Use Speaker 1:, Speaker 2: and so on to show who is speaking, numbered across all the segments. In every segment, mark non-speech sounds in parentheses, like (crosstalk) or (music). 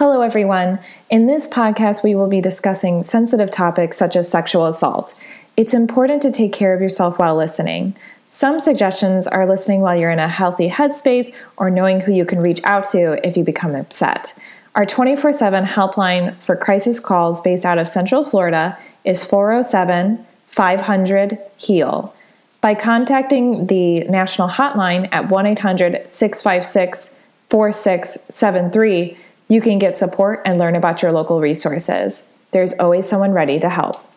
Speaker 1: Hello, everyone. In this podcast, we will be discussing sensitive topics such as sexual assault. It's important to take care of yourself while listening. Some suggestions are listening while you're in a healthy headspace or knowing who you can reach out to if you become upset. Our 24 7 helpline for crisis calls based out of Central Florida is 407 500 HEAL. By contacting the national hotline at 1 800 656 4673, you can get support and learn about your local resources. There's always someone ready to help.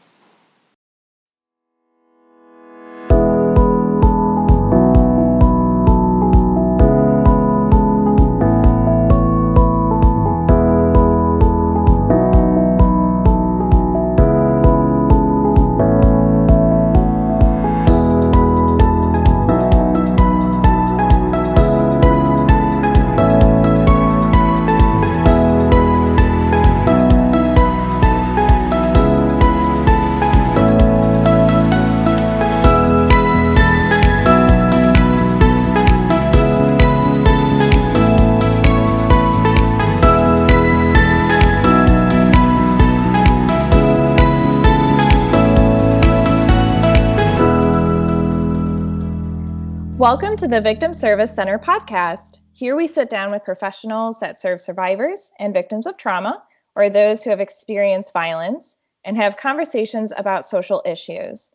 Speaker 1: Welcome to the Victim Service Center podcast. Here we sit down with professionals that serve survivors and victims of trauma or those who have experienced violence and have conversations about social issues.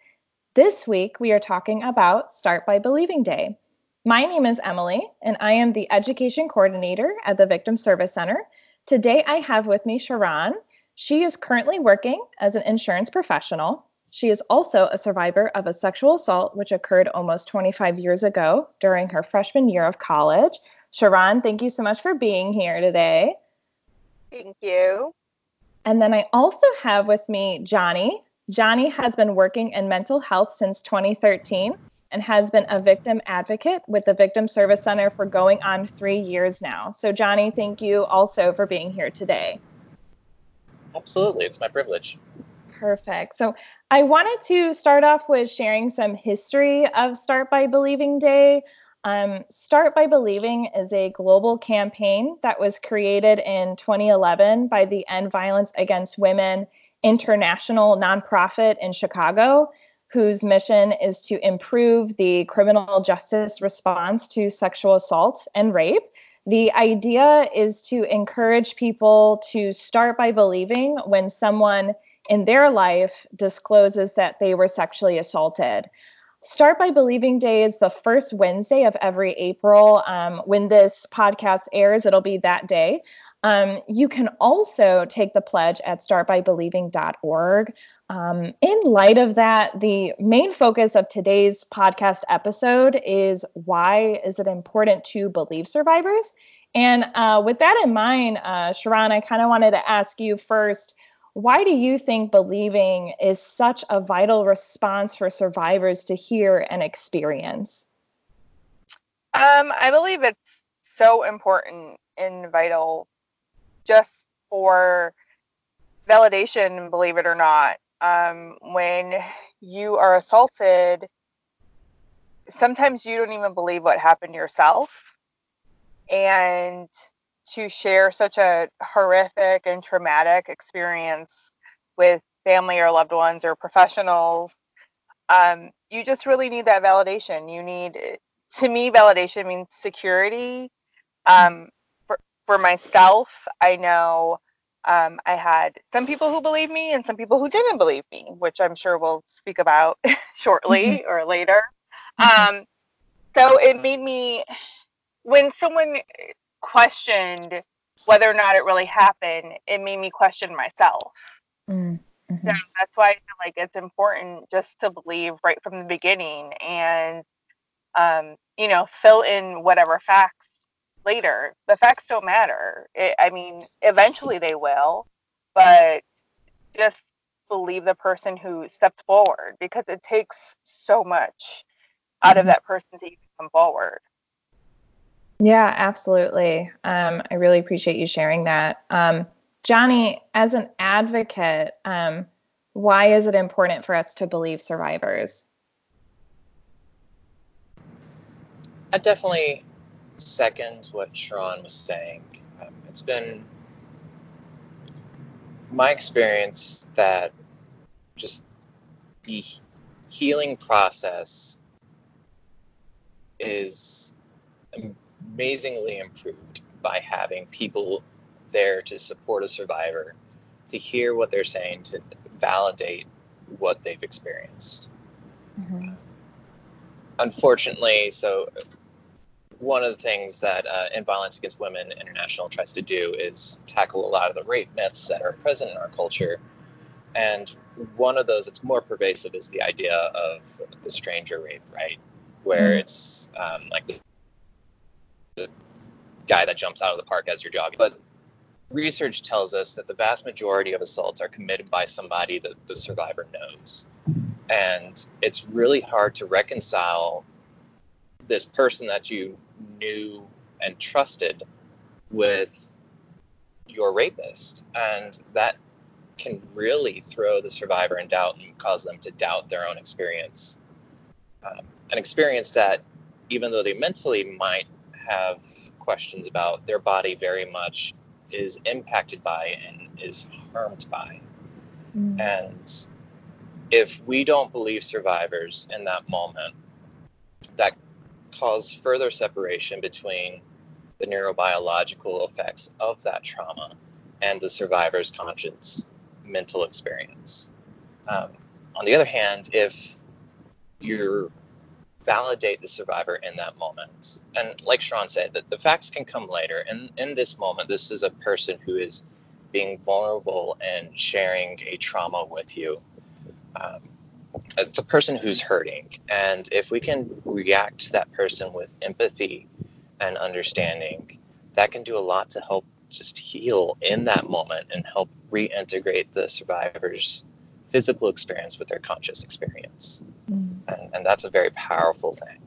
Speaker 1: This week we are talking about Start by Believing Day. My name is Emily and I am the education coordinator at the Victim Service Center. Today I have with me Sharon. She is currently working as an insurance professional she is also a survivor of a sexual assault which occurred almost 25 years ago during her freshman year of college. Sharon, thank you so much for being here today.
Speaker 2: Thank you.
Speaker 1: And then I also have with me Johnny. Johnny has been working in mental health since 2013 and has been a victim advocate with the Victim Service Center for going on three years now. So, Johnny, thank you also for being here today.
Speaker 3: Absolutely. It's my privilege.
Speaker 1: Perfect. So I wanted to start off with sharing some history of Start by Believing Day. Um, Start by Believing is a global campaign that was created in 2011 by the End Violence Against Women International nonprofit in Chicago, whose mission is to improve the criminal justice response to sexual assault and rape. The idea is to encourage people to start by believing when someone in their life discloses that they were sexually assaulted. Start by Believing Day is the first Wednesday of every April. Um, when this podcast airs, it'll be that day. Um, you can also take the pledge at startbybelieving.org. Um, in light of that, the main focus of today's podcast episode is why is it important to believe survivors? And uh, with that in mind, uh, Sharon, I kind of wanted to ask you first why do you think believing is such a vital response for survivors to hear and experience?
Speaker 2: Um, I believe it's so important and vital just for validation, believe it or not. Um, when you are assaulted, sometimes you don't even believe what happened yourself. And to share such a horrific and traumatic experience with family or loved ones or professionals, um, you just really need that validation. You need, to me, validation means security. Um, for, for myself, I know um, I had some people who believed me and some people who didn't believe me, which I'm sure we'll speak about (laughs) shortly mm-hmm. or later. Mm-hmm. Um, so it made me, when someone questioned whether or not it really happened, it made me question myself. Mm, mm-hmm. So that's why I feel like it's important just to believe right from the beginning and, um, you know, fill in whatever facts later. The facts don't matter. It, I mean, eventually they will, but just believe the person who stepped forward because it takes so much out of mm-hmm. that person to even come forward.
Speaker 1: Yeah, absolutely. Um, I really appreciate you sharing that. Um, Johnny, as an advocate, um, why is it important for us to believe survivors?
Speaker 3: I definitely second what Sharon was saying. Um, it's been my experience that just the healing process is amazingly improved by having people there to support a survivor, to hear what they're saying, to validate what they've experienced. Mm-hmm. Unfortunately, so one of the things that uh, End Violence Against Women International tries to do is tackle a lot of the rape myths that are present in our culture. And one of those that's more pervasive is the idea of the stranger rape, right? Where mm-hmm. it's um, like the, guy that jumps out of the park as you're jogging. But research tells us that the vast majority of assaults are committed by somebody that the survivor knows. And it's really hard to reconcile this person that you knew and trusted with your rapist. And that can really throw the survivor in doubt and cause them to doubt their own experience. Um, an experience that, even though they mentally might have questions about, their body very much is impacted by and is harmed by. Mm. And if we don't believe survivors in that moment, that cause further separation between the neurobiological effects of that trauma and the survivor's conscious mental experience. Um, on the other hand, if you validate the survivor in that moment, and like Sharon said, that the facts can come later. And in this moment, this is a person who is being vulnerable and sharing a trauma with you. Um, it's a person who's hurting and if we can react to that person with empathy and understanding that can do a lot to help just heal in that moment and help reintegrate the survivor's physical experience with their conscious experience. And, and that's a very powerful thing.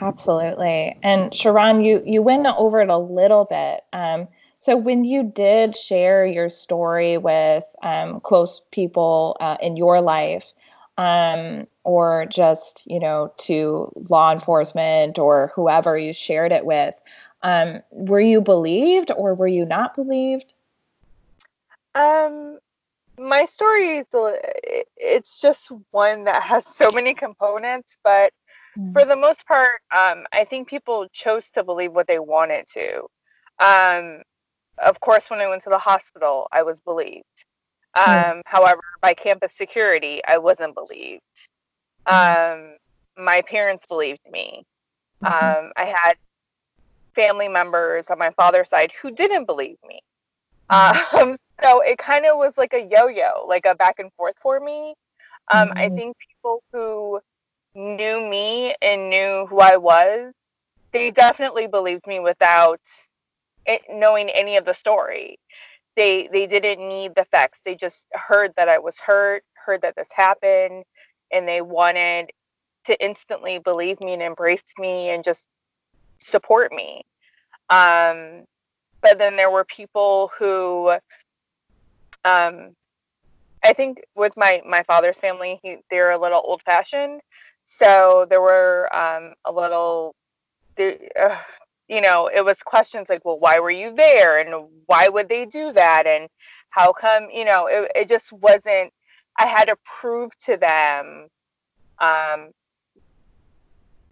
Speaker 1: Absolutely. And sharon you you went over it a little bit. Um, so, when you did share your story with um, close people uh, in your life, um, or just you know to law enforcement or whoever you shared it with, um, were you believed or were you not believed?
Speaker 2: Um, my story is it's just one that has (laughs) so many components, but mm. for the most part, um, I think people chose to believe what they wanted to. Um, of course, when I went to the hospital, I was believed. Um, mm. However, by campus security, I wasn't believed. Hmm. Um, my parents believed me. Mm-hmm. Um, I had family members on my father's side who didn't believe me. Hmm. Um, (laughs) so it kind of was like a yo-yo, like a back and forth for me. Um, mm-hmm. I think people who knew me and knew who I was, they definitely believed me without knowing any of the story. They they didn't need the facts. They just heard that I was hurt, heard that this happened, and they wanted to instantly believe me and embrace me and just support me. Um, but then there were people who, um, I think with my my father's family, he, they're a little old fashioned, so there were um, a little. They, uh, you know, it was questions like, well, why were you there? And why would they do that? And how come, you know, it, it just wasn't, I had to prove to them um,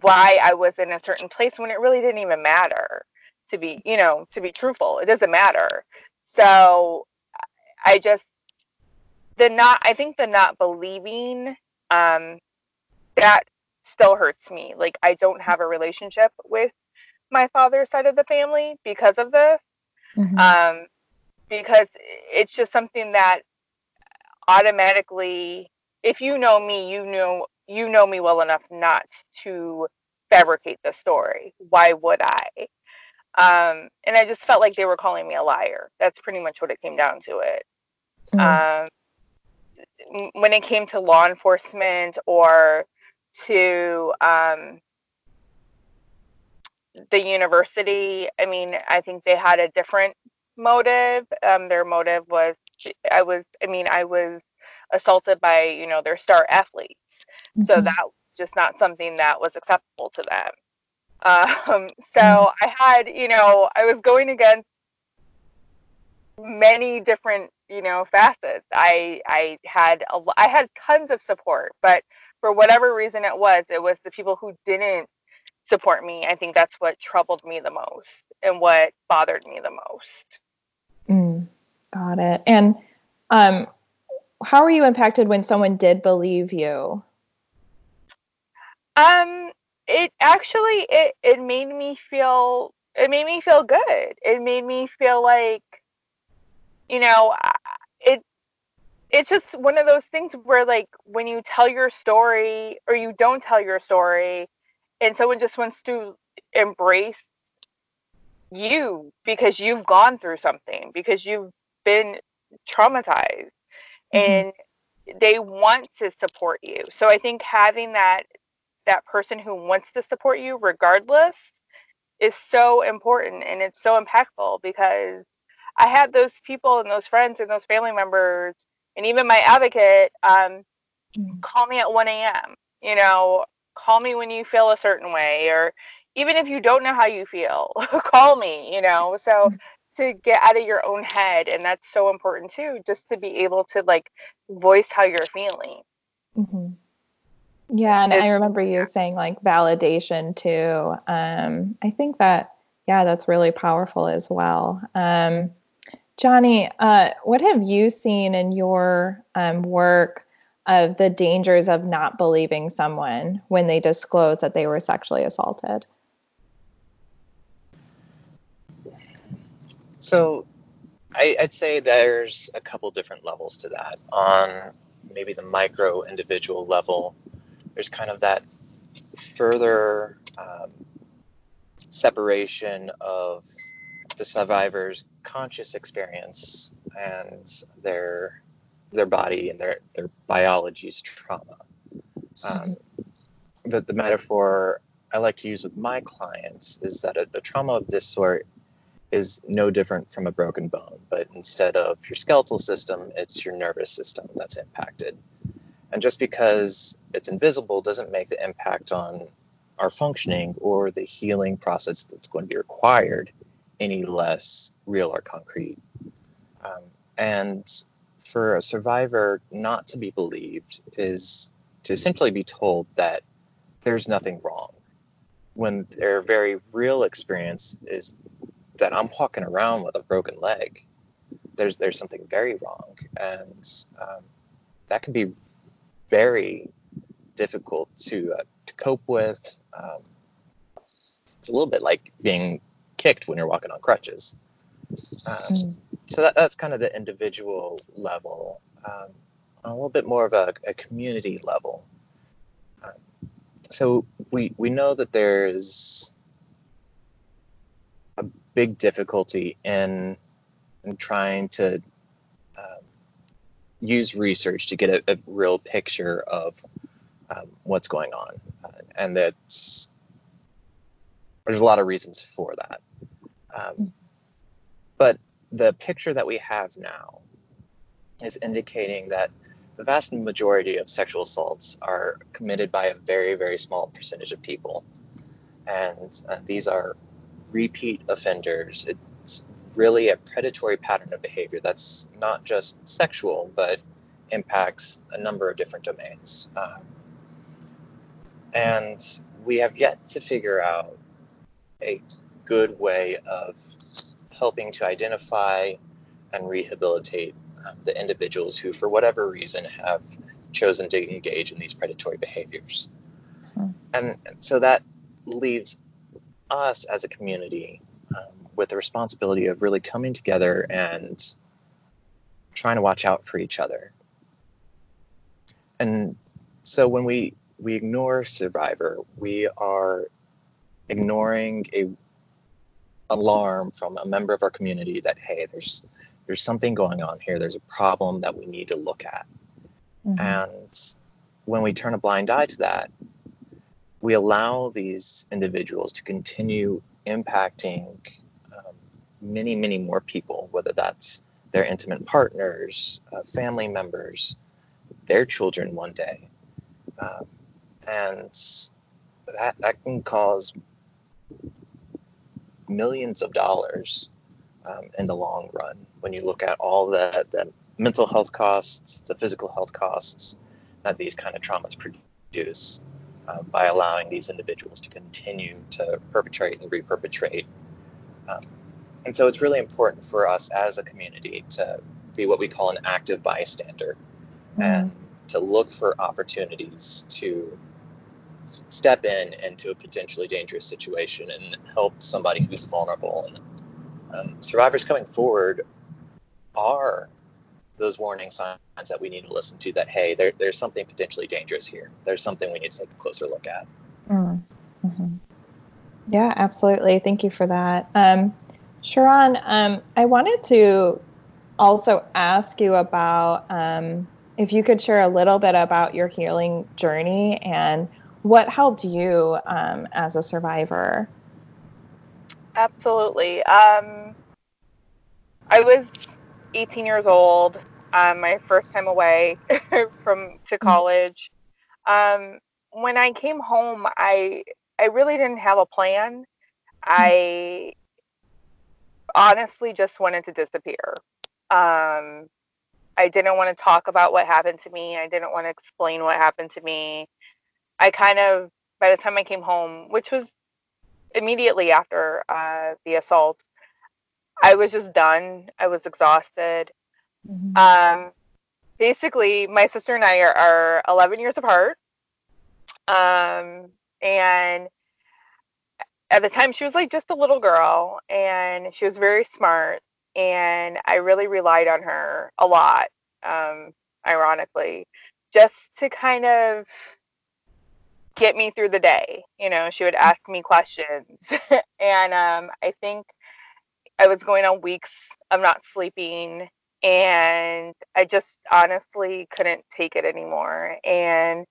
Speaker 2: why I was in a certain place when it really didn't even matter to be, you know, to be truthful. It doesn't matter. So I just, the not, I think the not believing, um, that still hurts me. Like I don't have a relationship with my father's side of the family because of this. Mm-hmm. Um, because it's just something that automatically, if you know me, you know you know me well enough not to fabricate the story. Why would I? Um, and I just felt like they were calling me a liar. That's pretty much what it came down to it. Mm-hmm. Um, when it came to law enforcement or to um, the university, I mean, I think they had a different motive. Um, their motive was, I was, I mean, I was assaulted by, you know, their star athletes. Mm-hmm. So that was just not something that was acceptable to them. Um, so. I had, you know, I was going against many different you know facets. I i had a, i had tons of support but for whatever reason it was it was the people who didn't support me. I think that's what troubled me the most and what bothered me the most.
Speaker 1: Mm, got it. And um how were you impacted when someone did believe you?
Speaker 2: Um it actually it it made me feel it made me feel good it made me feel like you know, it it's just one of those things where like when you tell your story or you don't tell your story and someone just wants to embrace you because you've gone through something because you've been traumatized mm-hmm. and they want to support you so i think having that that person who wants to support you regardless is so important and it's so impactful because I had those people and those friends and those family members and even my advocate um, mm. call me at 1 a.m. You know, call me when you feel a certain way, or even if you don't know how you feel, (laughs) call me. You know, so mm. to get out of your own head, and that's so important too, just to be able to like voice how you're feeling.
Speaker 1: Mm-hmm. Yeah, and I remember you saying like validation too. Um, I think that yeah, that's really powerful as well. Um, Johnny, uh, what have you seen in your um, work of the dangers of not believing someone when they disclose that they were sexually assaulted?
Speaker 3: So, I, would say there's a couple different levels to that. On maybe the micro individual level, there's kind of that further um, separation of the survivor's conscious experience and their their body and their their biology's trauma. Um, the, the metaphor I like to use with my clients is that a, a trauma of this sort is no different from a broken bone, but instead of your skeletal system, it's your nervous system that's impacted. And just because it's invisible doesn't make the impact on our functioning or the healing process that's going to be required any less real or concrete. Um, and for a survivor not to be believed is to simply be told that there's nothing wrong when their very real experience is that I'm walking around with a broken leg. There's there's something very wrong, and um, that can be very difficult to uh, to cope with. Um, it's a little bit like being kicked when you're walking on crutches. Um, mm. So that, that's kind of the individual level. Um, a little bit more of a, a community level. Um, so we we know that there's a big difficulty in, in trying to use research to get a, a real picture of um, what's going on, uh, and that's there's a lot of reasons for that. Um, but the picture that we have now is indicating that the vast majority of sexual assaults are committed by a very, very small percentage of people. And uh, these are repeat offenders. It's really a predatory pattern of behavior that's not just sexual, but impacts a number of different domains. Um, and we have yet to figure out a good way of helping to identify and rehabilitate um, the individuals who, for whatever reason, have chosen to engage in these predatory behaviors. Hmm. And, so that leaves us as a community um, with the responsibility of really coming together and trying to watch out for each other. And so when we we ignore survivor, we are ignoring a alarm from a member of our community that hey there's there's something going on here there's a problem that we need to look at mm-hmm. and when we turn a blind eye to that we allow these individuals to continue impacting many many more people whether that's their intimate partners uh, family members their children one day um, and that that can cause millions of dollars um, in the long run when you look at all the, the mental health costs, the physical health costs that these kind of traumas produce uh, by allowing these individuals to continue to perpetrate and reperpetrate. Um, and so it's really important for us as a community to be what we call an active bystander mm-hmm. and to look for opportunities to step in into a potentially dangerous situation and help somebody who's vulnerable. And um, survivors coming forward are those warning signs that we need to listen to that hey there, there's something potentially dangerous here there's something we need to take a closer look at mm-hmm.
Speaker 1: yeah absolutely thank you for that um, sharon um, i wanted to also ask you about um, if you could share a little bit about your healing journey and what helped you um, as a survivor
Speaker 2: absolutely um, i was 18 years old, um, my first time away (laughs) from to mm-hmm. college. Um, when I came home, I I really didn't have a plan. Mm-hmm. I honestly just wanted to disappear. Um, I didn't want to talk about what happened to me. I didn't want to explain what happened to me. I kind of, by the time I came home, which was immediately after uh, the assault, I was just done. I was exhausted. Mm-hmm. Um, basically, my sister and I are, are 11 years apart. Um, and at the time, she was like just a little girl, and she was very smart. And I really relied on her a lot, um, ironically, just to kind of get me through the day. You know, she would ask me questions. (laughs) and um, I think I was going on weeks of not sleeping and I just honestly couldn't take it anymore. And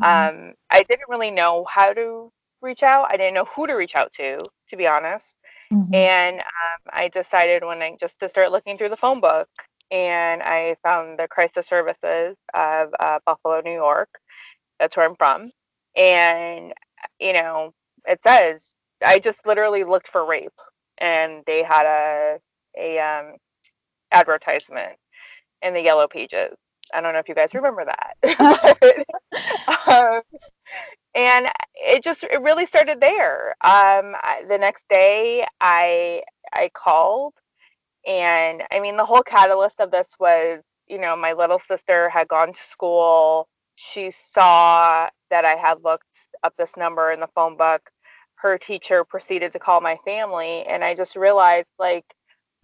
Speaker 2: mm-hmm. um, I didn't really know how to reach out. I didn't know who to reach out to, to be honest. Mm-hmm. And um, I decided when I just to start looking through the phone book, and I found the crisis services of uh, Buffalo, New York. That's where I'm from. And you know, it says I just literally looked for rape and they had a a um, advertisement in the yellow pages. I don't know if you guys remember that. (laughs) (laughs) um, and it just it really started there. Um, the next day, I I called, and I mean the whole catalyst of this was you know my little sister had gone to school. She saw that I had looked up this number in the phone book her teacher proceeded to call my family and i just realized like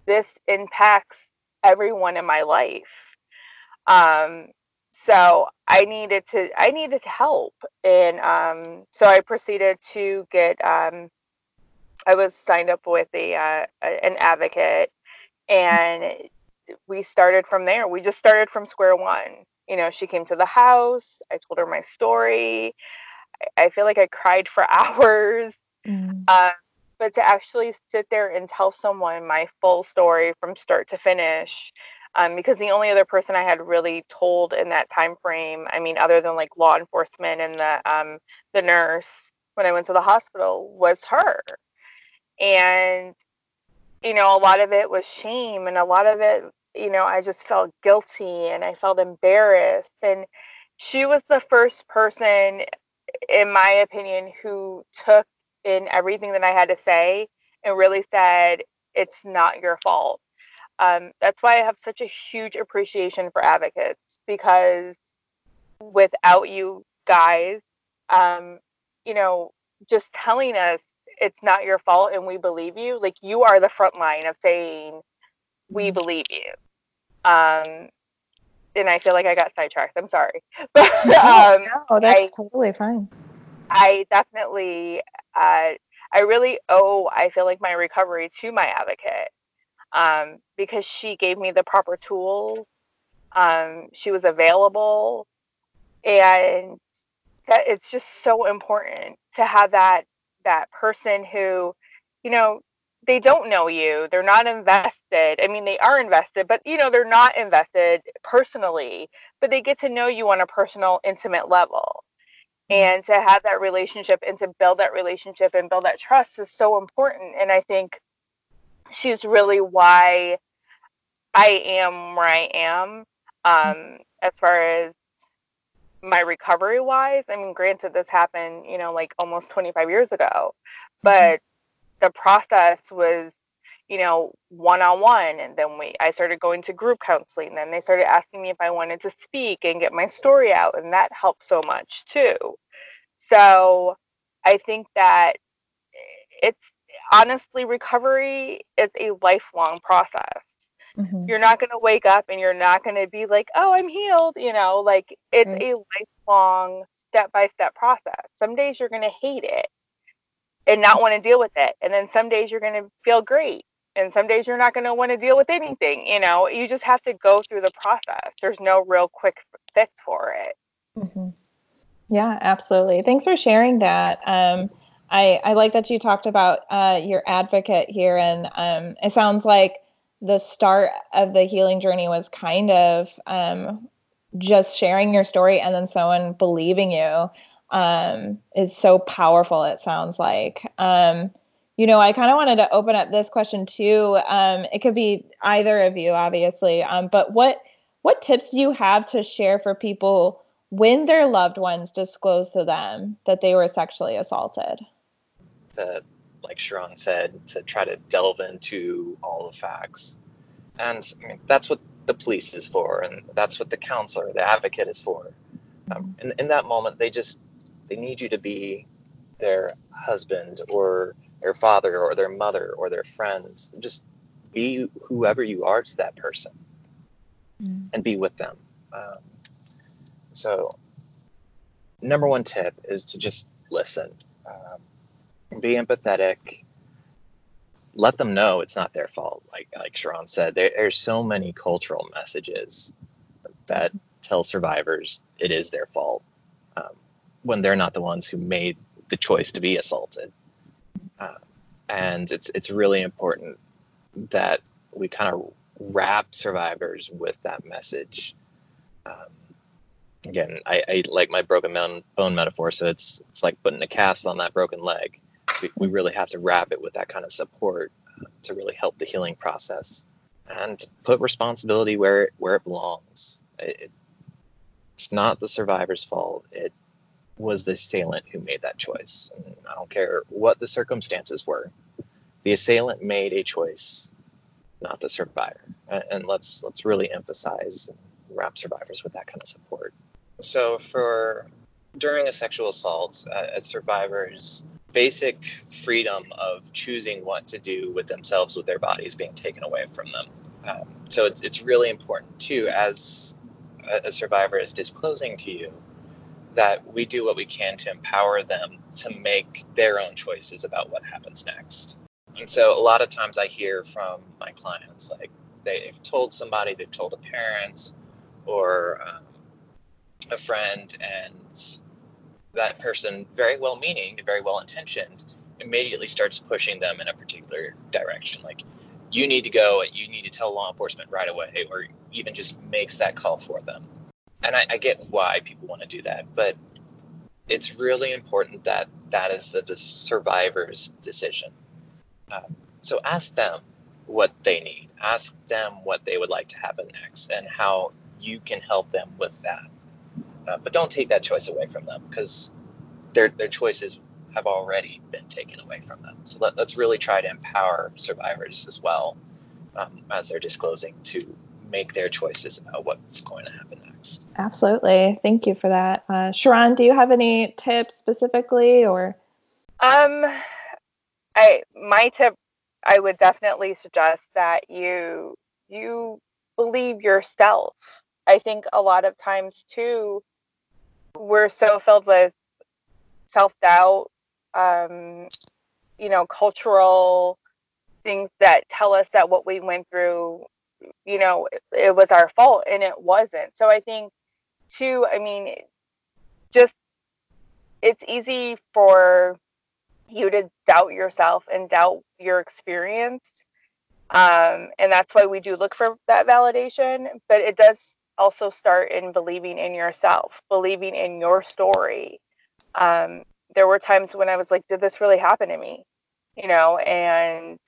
Speaker 2: this impacts everyone in my life um so i needed to i needed help and um so i proceeded to get um i was signed up with a uh, an advocate and we started from there. We just started from square one. You know she came to the house. I told her my story. I feel like I cried for (laughs) hours. Mm. Uh, but to actually sit there and tell someone my full story from start to finish, um, because the only other person I had really told in that time frame, I mean, other than like law enforcement and the um, the nurse when I went to the hospital, was her. And you know, a lot of it was shame, and a lot of it, you know, I just felt guilty and I felt embarrassed. And she was the first person, in my opinion, who took in everything that I had to say and really said, it's not your fault. Um, that's why I have such a huge appreciation for advocates because without you guys, um, you know, just telling us it's not your fault and we believe you, like you are the front line of saying, we mm-hmm. believe you. Um, and I feel like I got sidetracked. I'm sorry. (laughs)
Speaker 1: But, um, no, that's I, totally fine.
Speaker 2: I definitely, uh, I really owe, I feel like my recovery to my advocate um, because she gave me the proper tools. Um, she was available. And that it's just so important to have that that person who, you know, they don't know you they're not invested i mean they are invested but you know they're not invested personally but they get to know you on a personal intimate level and to have that relationship and to build that relationship and build that trust is so important and i think she's really why I am where I am. Um, as far as my recovery wise, I mean, granted, this happened, you know, like almost 25 years ago, mm-hmm. but the process was you know one on one and then we I started going to group counseling then they started asking me if I wanted to speak and get my story out and that helped so much too so I think that it's honestly recovery is a lifelong process mm-hmm. you're not going to wake up and you're not going to be like oh I'm healed you know like it's a lifelong step by step process some days you're going to hate it and not want to deal with it. And then some days you're going to feel great. And some days you're not going to want to deal with anything. You know, you just have to go through the process. There's no real quick fix for it.
Speaker 1: Mm-hmm. Yeah, absolutely. Thanks for sharing that. Um, I, I like that you talked about uh, your advocate here. And um, it sounds like the start of the healing journey was kind of um, just sharing your story and then someone believing you um, is so powerful, it sounds like. Um, you know, I kind of wanted to open up this question too. Um, it could be either of you, obviously, um, but what what tips do you have to share for people when their loved ones disclose to them that they were sexually assaulted?
Speaker 3: That, like Sharon said, to try to delve into all the facts, and I mean, that's what the police is for, and that's what the counselor, the advocate, is for. Um, and in that moment, they just they need you to be their husband or their father or their mother or their friends. Just be whoever you are to that person mm. and be with them. Um, so, number one tip is to just listen, um, be empathetic. Let them know it's not their fault. Like like Sharon said, there, there's so many cultural messages that tell survivors it is their fault. Um, when they're not the ones who made the choice to be assaulted. Uh, and it's it's really important that we kind of wrap survivors with that message. Um, again, I, I, like my broken bone metaphor, so it's it's like putting a cast on that broken leg. We, really have to wrap it with that kind of support uh, to really help the healing process and put responsibility where it, where it belongs. It, it's not the survivor's fault. It was the assailant who made that choice. And I don't care what the circumstances were. The assailant made a choice, not the survivor. And let's let's really emphasize and wrap survivors with that kind of support. So for during a sexual assault, uh, a survivor's basic freedom of choosing what to do with themselves with their bodies being taken away from them. Um, so it's, it's really important too, as a, a survivor is disclosing to you that we do what we can to empower them to make their own choices about what happens next. And so a lot of times I hear from my clients, like they've told somebody, they've told a parent or um, a friend, and that person, very well meaning, very well intentioned, immediately starts pushing them in a particular direction. Like, you need to go, you need to tell law enforcement right away, or even just makes that call for them and I, I get why people want to do that, but it's really important that that is the, the survivor's decision. Um, so ask them what they need. Ask them what they would like to happen next and how you can help them with that. Uh, but don't take that choice away from them because their their choices have already been taken away from them. So let, us really try to empower survivors as well um, as they're disclosing to make their choices about what's going to happen next.
Speaker 1: Absolutely. Thank you for that. Uh, Sharon, do you have any tips specifically or?
Speaker 2: Um, I, my tip, I would definitely suggest that you, you believe yourself. I think a lot of times too, we're so filled with self doubt, um, you know, cultural things that tell us that what we went through you know it, it was our fault and it wasn't. So i think too i mean just it's easy for you to doubt yourself and doubt your experience um, and that's why we do look for that validation but it does also start in believing in yourself believing in your story um, there were times when i was like did this really happen to me you know and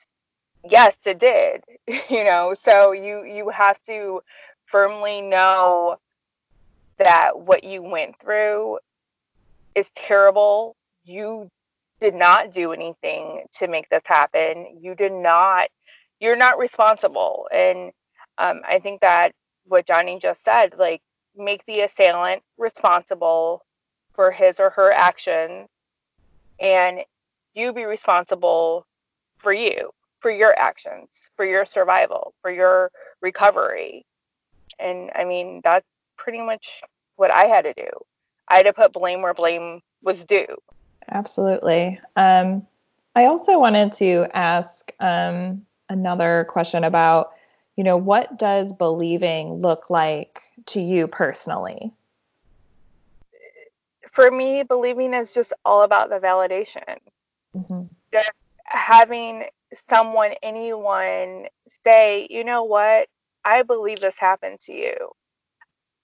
Speaker 2: yes, it did. (laughs) you know, so you you have to firmly know that what you went through is terrible. You did not do anything to make this happen. You did not, you're not responsible. And um, I think that what Johnny just said, like, make the assailant responsible for his or her actions, and you be responsible for you, for your actions, for your survival, for your recovery. And I mean, that's pretty much what I had to do. I had to put blame where blame was due.
Speaker 1: Absolutely. Um, I also wanted to ask um, another question about, you know, what does believing look like to you personally?
Speaker 2: For me, believing is just all about the validation. Mm-hmm. Just having someone, anyone say, you know what, I believe this happened to you.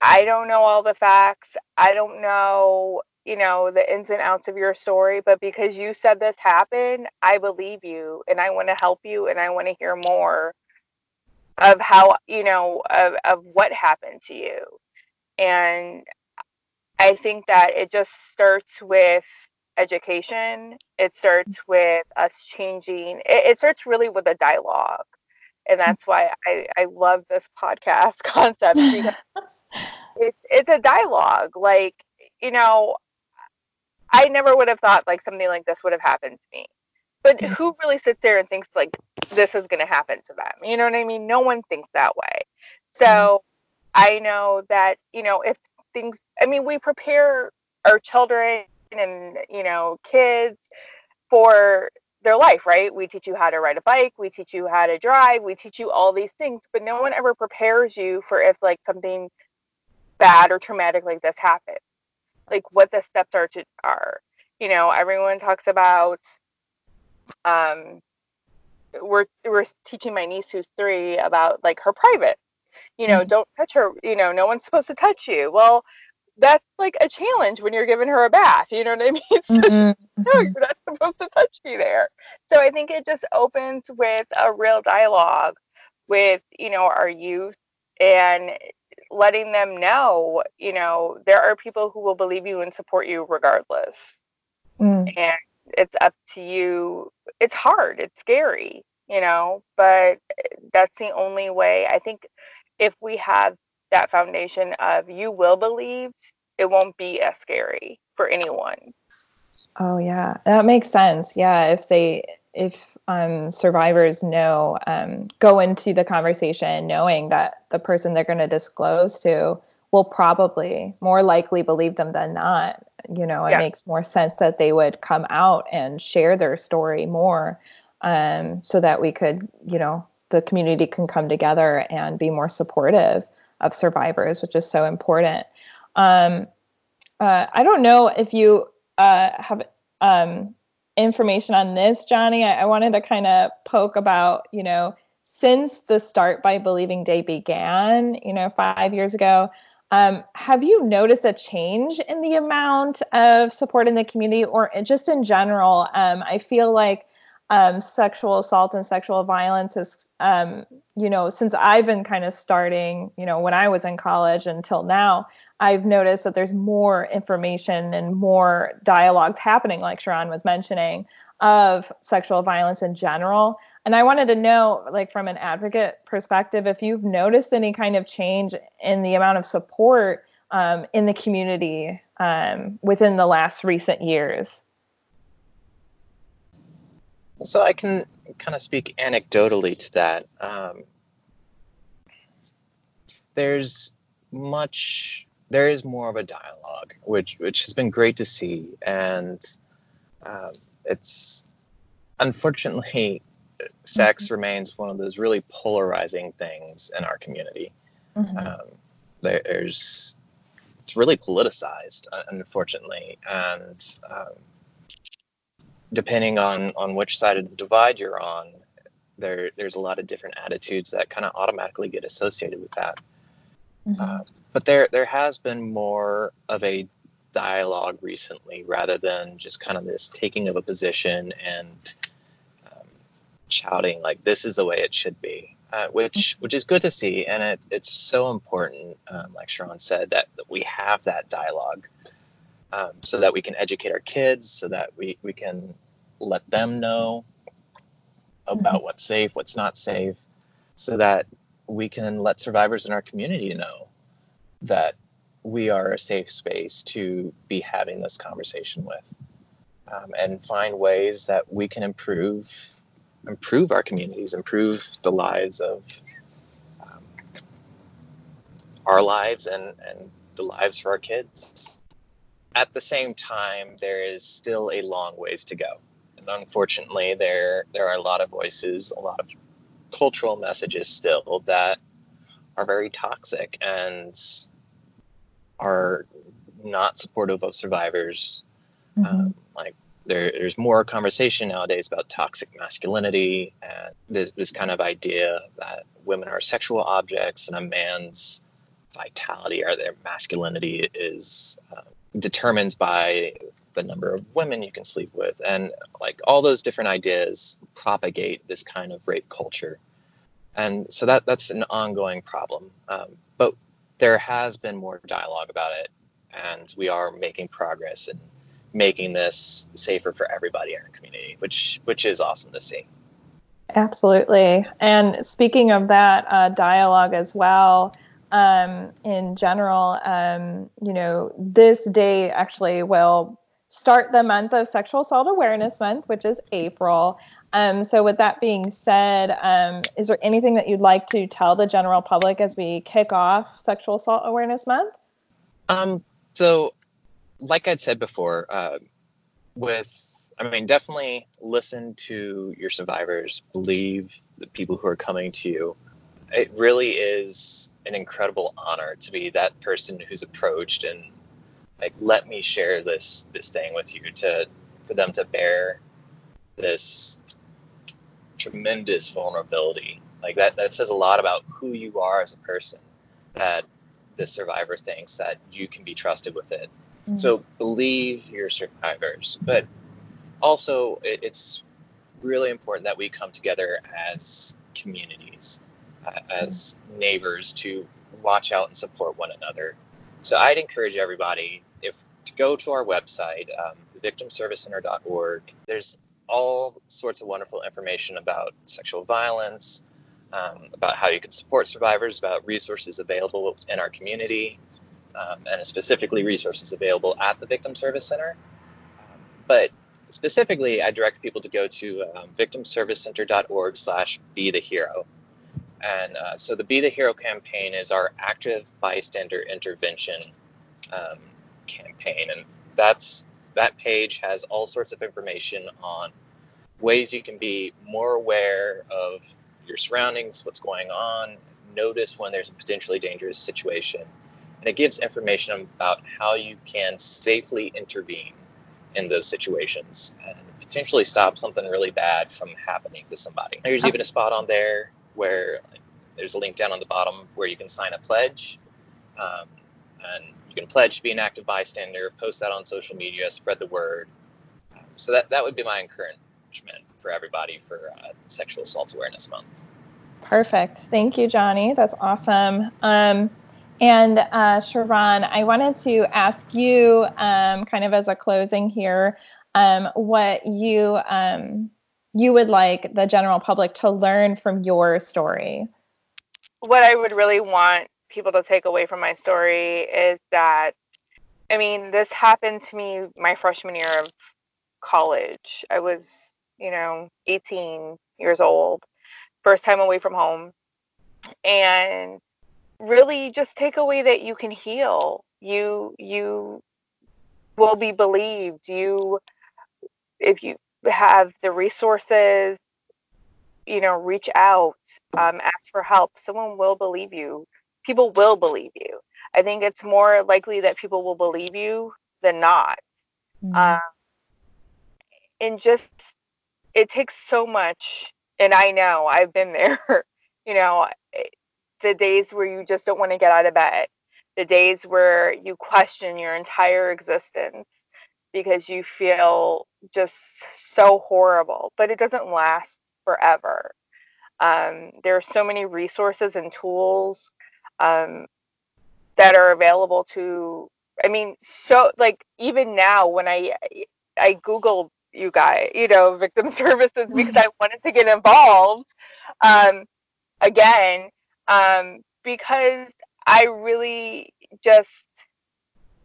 Speaker 2: I don't know all the facts. I don't know, you know, the ins and outs of your story, but because you said this happened, I believe you and I want to help you and I want to hear more of how, you know, of, of what happened to you. And I think that it just starts with education. It mm. starts with us changing. It, it starts really with a dialogue. And mm. that's why I, I love this podcast (laughs) concept because (laughs) it's it's a dialogue. Like, you know, I never would have thought like something like this would have happened to me. But who really sits there and thinks like this is going to happen to them? You know what I mean? No one thinks that way. So mm-hmm. I know that, you know, if things, I mean, we prepare our children and, you know, kids for their life, right? We teach you how to ride a bike, we teach you how to drive, we teach you all these things, but no one ever prepares you for if like something bad or traumatic like this happens like what the steps are to are you know everyone talks about um we're we're teaching my niece who's three about like her private you know mm-hmm. don't touch her you know no one's supposed to touch you well that's like a challenge when you're giving her a bath you know what i mean (laughs) so mm-hmm. no mm-hmm. you're not supposed to touch me there so i think it just opens with a real dialogue with you know our youth and letting them know, you know, there are people who will believe you and support you regardless. Mm. And it's up to you. It's hard, it's scary, you know, but that's the only way. I think if we have that foundation of you will believe, it won't be as scary for anyone.
Speaker 1: Oh yeah, that makes sense. Yeah, if they if um, survivors know um, go into the conversation knowing that the person they're going to disclose to will probably more likely believe them than not you know it yeah. makes more sense that they would come out and share their story more um, so that we could you know the community can come together and be more supportive of survivors which is so important um, uh, i don't know if you uh, have um, information on this, Johnny, I, I wanted to kind of poke about, you know, since the Start by Believing Day began, you know, five years ago, um, have you noticed a change in the amount of support in the community or just in general? Um, I feel like um, sexual assault and sexual violence is, um, you know, since I've been kind of starting, you know, when I was in college until now, I've noticed that there's more information and more dialogues happening, like Sharon was mentioning, of sexual violence in general. And I wanted to know, like, from an advocate perspective, if you've noticed any kind of change in the amount of support um, in the community um, within the last recent years.
Speaker 3: So I can kind of speak anecdotally to that. Um, there's much, there is more of a dialogue, which which has been great to see, and um, it's unfortunately sex mm-hmm. remains one of those really polarizing things in our community. Mm-hmm. Um, there's it's really politicized, unfortunately, and um, depending on on which side of the divide you're on, there there's a lot of different attitudes that kind of automatically get associated with that. Mm-hmm. Uh, but there there has been more of a dialogue recently rather than just kind of this taking of a position and shouting like this is the way it should be, uh, which which is good to see, and it, it's so important, um, like Sharon said, that, that we have that dialogue, um, so that we can educate our kids, so that we we can let them know about mm-hmm. what's safe, what's not safe, so that we can let survivors in our community know that we are a safe space to be having this conversation with um, and find ways that we can improve improve our communities improve the lives of um, our lives and and the lives for our kids at the same time there is still a long ways to go and unfortunately there there are a lot of voices a lot of cultural messages still that are very toxic and are not supportive of survivors. Mm-hmm. Um, like there, there's more conversation nowadays about toxic masculinity and this, this kind of idea that women are sexual objects and a man's vitality or their masculinity is uh, determined by the number of women you can sleep with. And like all those different ideas propagate this kind of rape culture. And so that that's an ongoing problem. Um, but there has been more dialogue about it, and we are making progress in making this safer for everybody in our community, which which is awesome to see.
Speaker 1: Absolutely. And speaking of that uh, dialogue as well, um, in general, um, you know, this day actually will start the month of Sexual Assault Awareness Month, which is April. Um, so, with that being said, um, is there anything that you'd like to tell the general public as we kick off Sexual Assault Awareness Month?
Speaker 3: Um, so, like I'd said before, uh, with, I mean, definitely listen to your survivors, believe the people who are coming to you. It really is an incredible honor to be that person who's approached and like let me share this this thing with you to for them to bear this tremendous vulnerability. Like that, that says a lot about who you are as a person. That the survivor thinks that you can be trusted with it. Mm-hmm. So believe your survivors, but also it, it's really important that we come together as communities, uh, as neighbors to watch out and support one another. So I'd encourage everybody if to go to our website, um, victimservicecenter.org. There's all sorts of wonderful information about sexual violence, um, about how you can support survivors, about resources available in our community, um, and specifically resources available at the Victim Service Center. Um, but specifically, I direct people to go to um, victimservicecenter.org slash be the hero. And uh, so the Be the Hero campaign is our active bystander intervention um, campaign. And that's that page has all sorts of information on ways you can be more aware of your surroundings, what's going on, notice when there's a potentially dangerous situation. And it gives information about how you can safely intervene in those situations and potentially stop something really bad from happening to somebody. There's even a spot on there where there's a link down on the bottom where you can sign a pledge. Um, and you can pledge to be an active bystander, post that on social media, spread the word. So that, that would be my encouragement for everybody for uh, Sexual Assault Awareness Month.
Speaker 1: Perfect. Thank you, Johnny. That's awesome. Um, and uh, Sharon, I wanted to ask you, um, kind of as a closing here, um, what you um, you would like the general public to learn from your story.
Speaker 2: What I would really want people to take away from my story is that I mean, this happened to me my freshman year of college. I was, you know, 18 years old, first time away from home. And really just take away that you can heal. You you will be believed. You if you have the resources, you know, reach out, um, ask for help. Someone will believe you people will believe you. I think it's more likely that people will believe you than not. Mm-hmm. Um, and just, it takes so much. And I know I've been there, (laughs) you know, the days where you just don't want to get out of bed, the days where you question your entire existence because you feel just so horrible, but it doesn't last forever. Um, there are so many resources and tools um, that are available to. I mean, so like even now when I I Google you guys, you know, victim (laughs) services because I wanted to get involved um, again um, because I really just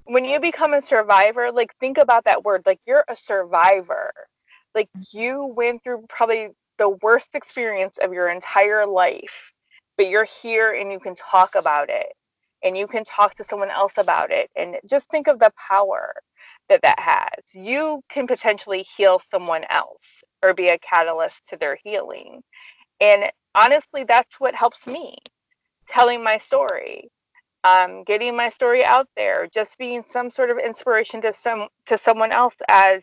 Speaker 2: when you become a survivor, like think about that word, like you're a survivor. Like you went through probably the worst experience of your entire life, but you're here and you can talk about it and you can talk to someone else about it. And just think of the power that that has. You can potentially heal someone else or be a catalyst to their healing. And honestly, that's what helps me telling my story, um, getting my story out there, just being some sort of inspiration to some to someone else as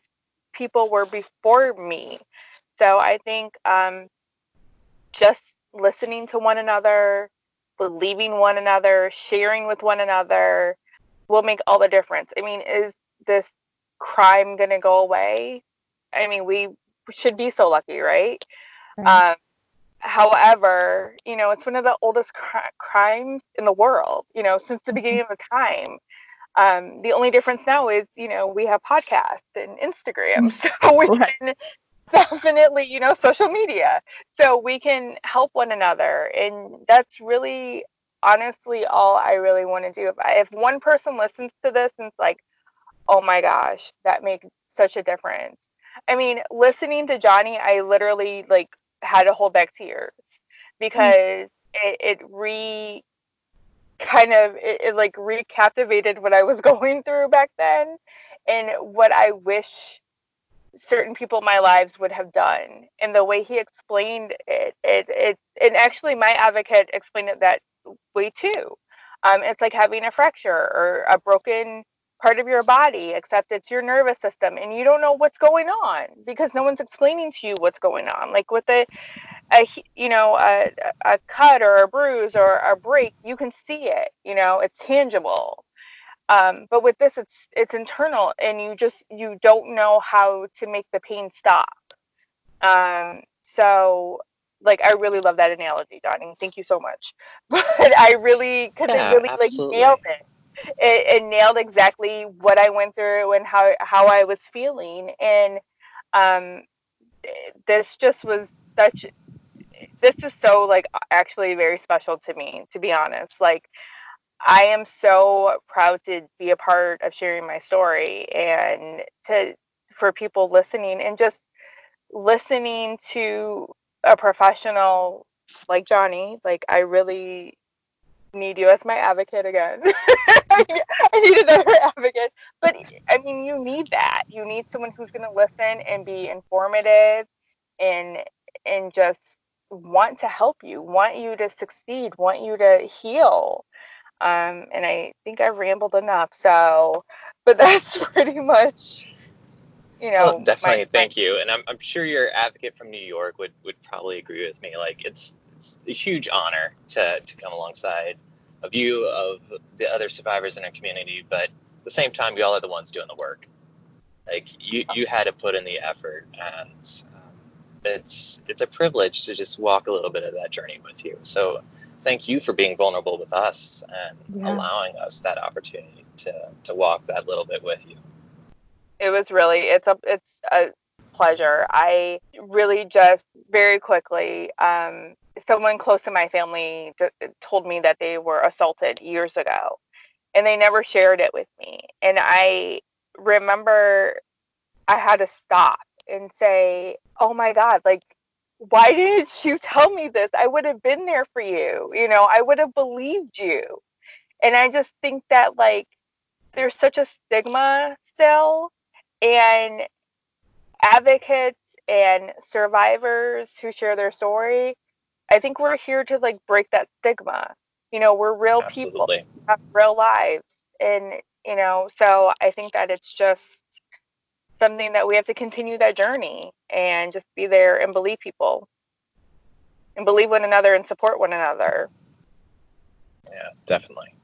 Speaker 2: people were before me. So I think um, just listening to one another, believing one another, sharing with one another will make all the difference. I mean, is this crime going to go away? I mean, we should be so lucky, right? right. Um, however, you know, it's one of the oldest cr- crimes in the world, you know, since the beginning of the time. Um, the only difference now is, you know, we have podcasts and Instagram, (laughs) so we can definitely, you know, social media, so we can help one another, and that's really, honestly, all I really want to do. If I, if one person listens to this and it's like, oh my gosh, that makes such a difference. I mean, listening to Johnny, I literally like had to hold back tears because mm. it, it re kind of it, it like recaptivated what I was (laughs) going through back then and what I wish certain people in my lives would have done and the way he explained it it it and actually my advocate explained it that way too um, it's like having a fracture or a broken part of your body except it's your nervous system and you don't know what's going on because no one's explaining to you what's going on like with a, a you know a, a cut or a bruise or a break you can see it you know it's tangible um, but with this it's it's internal and you just you don't know how to make the pain stop um, so like I really love that analogy, Donnie. Thank you so much. (laughs) But I really because yeah, it really absolutely. like nailed it it, it, nailed exactly what I went through and how how I was feeling. And um, this just was such. This is so like actually very special to me, to be honest. Like I am so proud to be a part of sharing my story and to for people listening and just listening to a professional like Johnny. Like I really need you as my advocate again. (laughs) I need another advocate. But I mean, you need that. You need someone who's going to listen and be informative and and just want to help you, want you to succeed, want you to heal. Um, and I think I rambled enough. So, but (laughs) that's pretty much you know.
Speaker 3: definitely, my, thank my, you. And I'm, I'm sure your advocate from New York would would probably agree with me. Like it's it's a huge honor to to come alongside a view of the other survivors in our community, but at the same time, y'all are the ones doing the work. Like you, you had to put in the effort, and um, it's it's a privilege to just walk a little bit of that journey with you. So, thank you for being vulnerable with us and yeah. allowing us that opportunity to to walk that little bit with you.
Speaker 2: It was really it's a it's a pleasure. I really just very quickly um, someone close to my family told me that they were assaulted years ago and they never shared it with me. And i remember i had to stop and say oh my god like why didn't you tell me this? I would have been there for you you know i would have believed you. And i just think that like there's such a stigma still and advocates and survivors who share their story I think we're here to like break that stigma. You know, we're real Absolutely. people, have real lives, and you know, so I think that it's just something that we have to continue that journey and just be there and believe people and believe one another and support one another.
Speaker 3: Yeah, definitely.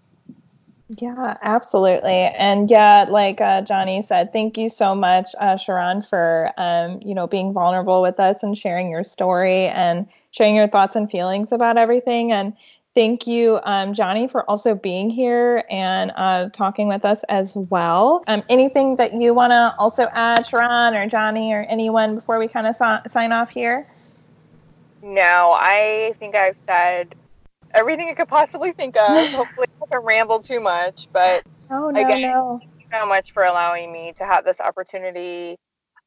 Speaker 1: Yeah, absolutely. And yeah, like uh, Johnny said, thank you so much, uh, Sharon, for um, you know being vulnerable with us and sharing your story and sharing your thoughts and feelings about everything. And thank you, um, Johnny, for also being here and uh, talking with us as well. Um, anything that you want to also add, Sharon or Johnny or anyone before we kind of so- sign off here?
Speaker 2: No, I think I've said everything I could possibly think of. (laughs) Hopefully, I haven't rambled too much, but
Speaker 1: oh, no,
Speaker 2: again,
Speaker 1: no.
Speaker 2: thank you so much for allowing me to have this opportunity.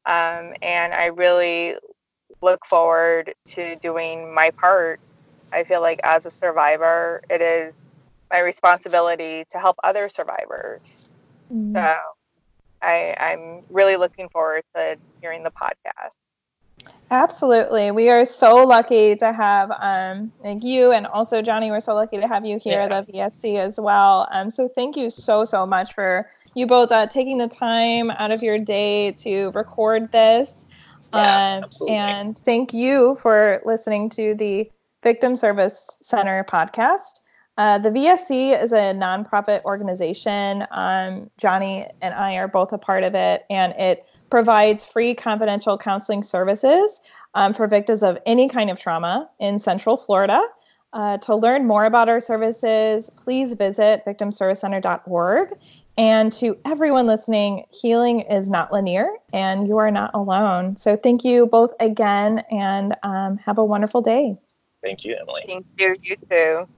Speaker 2: Um, and I really look forward to doing my part. I feel like as a survivor, it is my responsibility to help other survivors. Mm. So I, I'm really looking forward to hearing the podcast.
Speaker 1: Absolutely. We are so lucky to have um, like you and also Johnny, we're so lucky to have you here yeah. at the VSC as well. Um, so thank you so, so much for you both uh, taking the time out of your day to record this.
Speaker 3: Yeah, um, absolutely.
Speaker 1: And thank you for listening to the Victim Service Center podcast. Uh, the VSC is a nonprofit organization. Um, Johnny and I are both a part of it, and it provides free confidential counseling services um, for victims of any kind of trauma in Central Florida. Uh, to learn more about our services, please visit victimservicecenter.org. And to everyone listening, healing is not linear and you are not alone. So thank you both again and um, have a wonderful day.
Speaker 3: Thank you, Emily.
Speaker 2: Thank you. You too.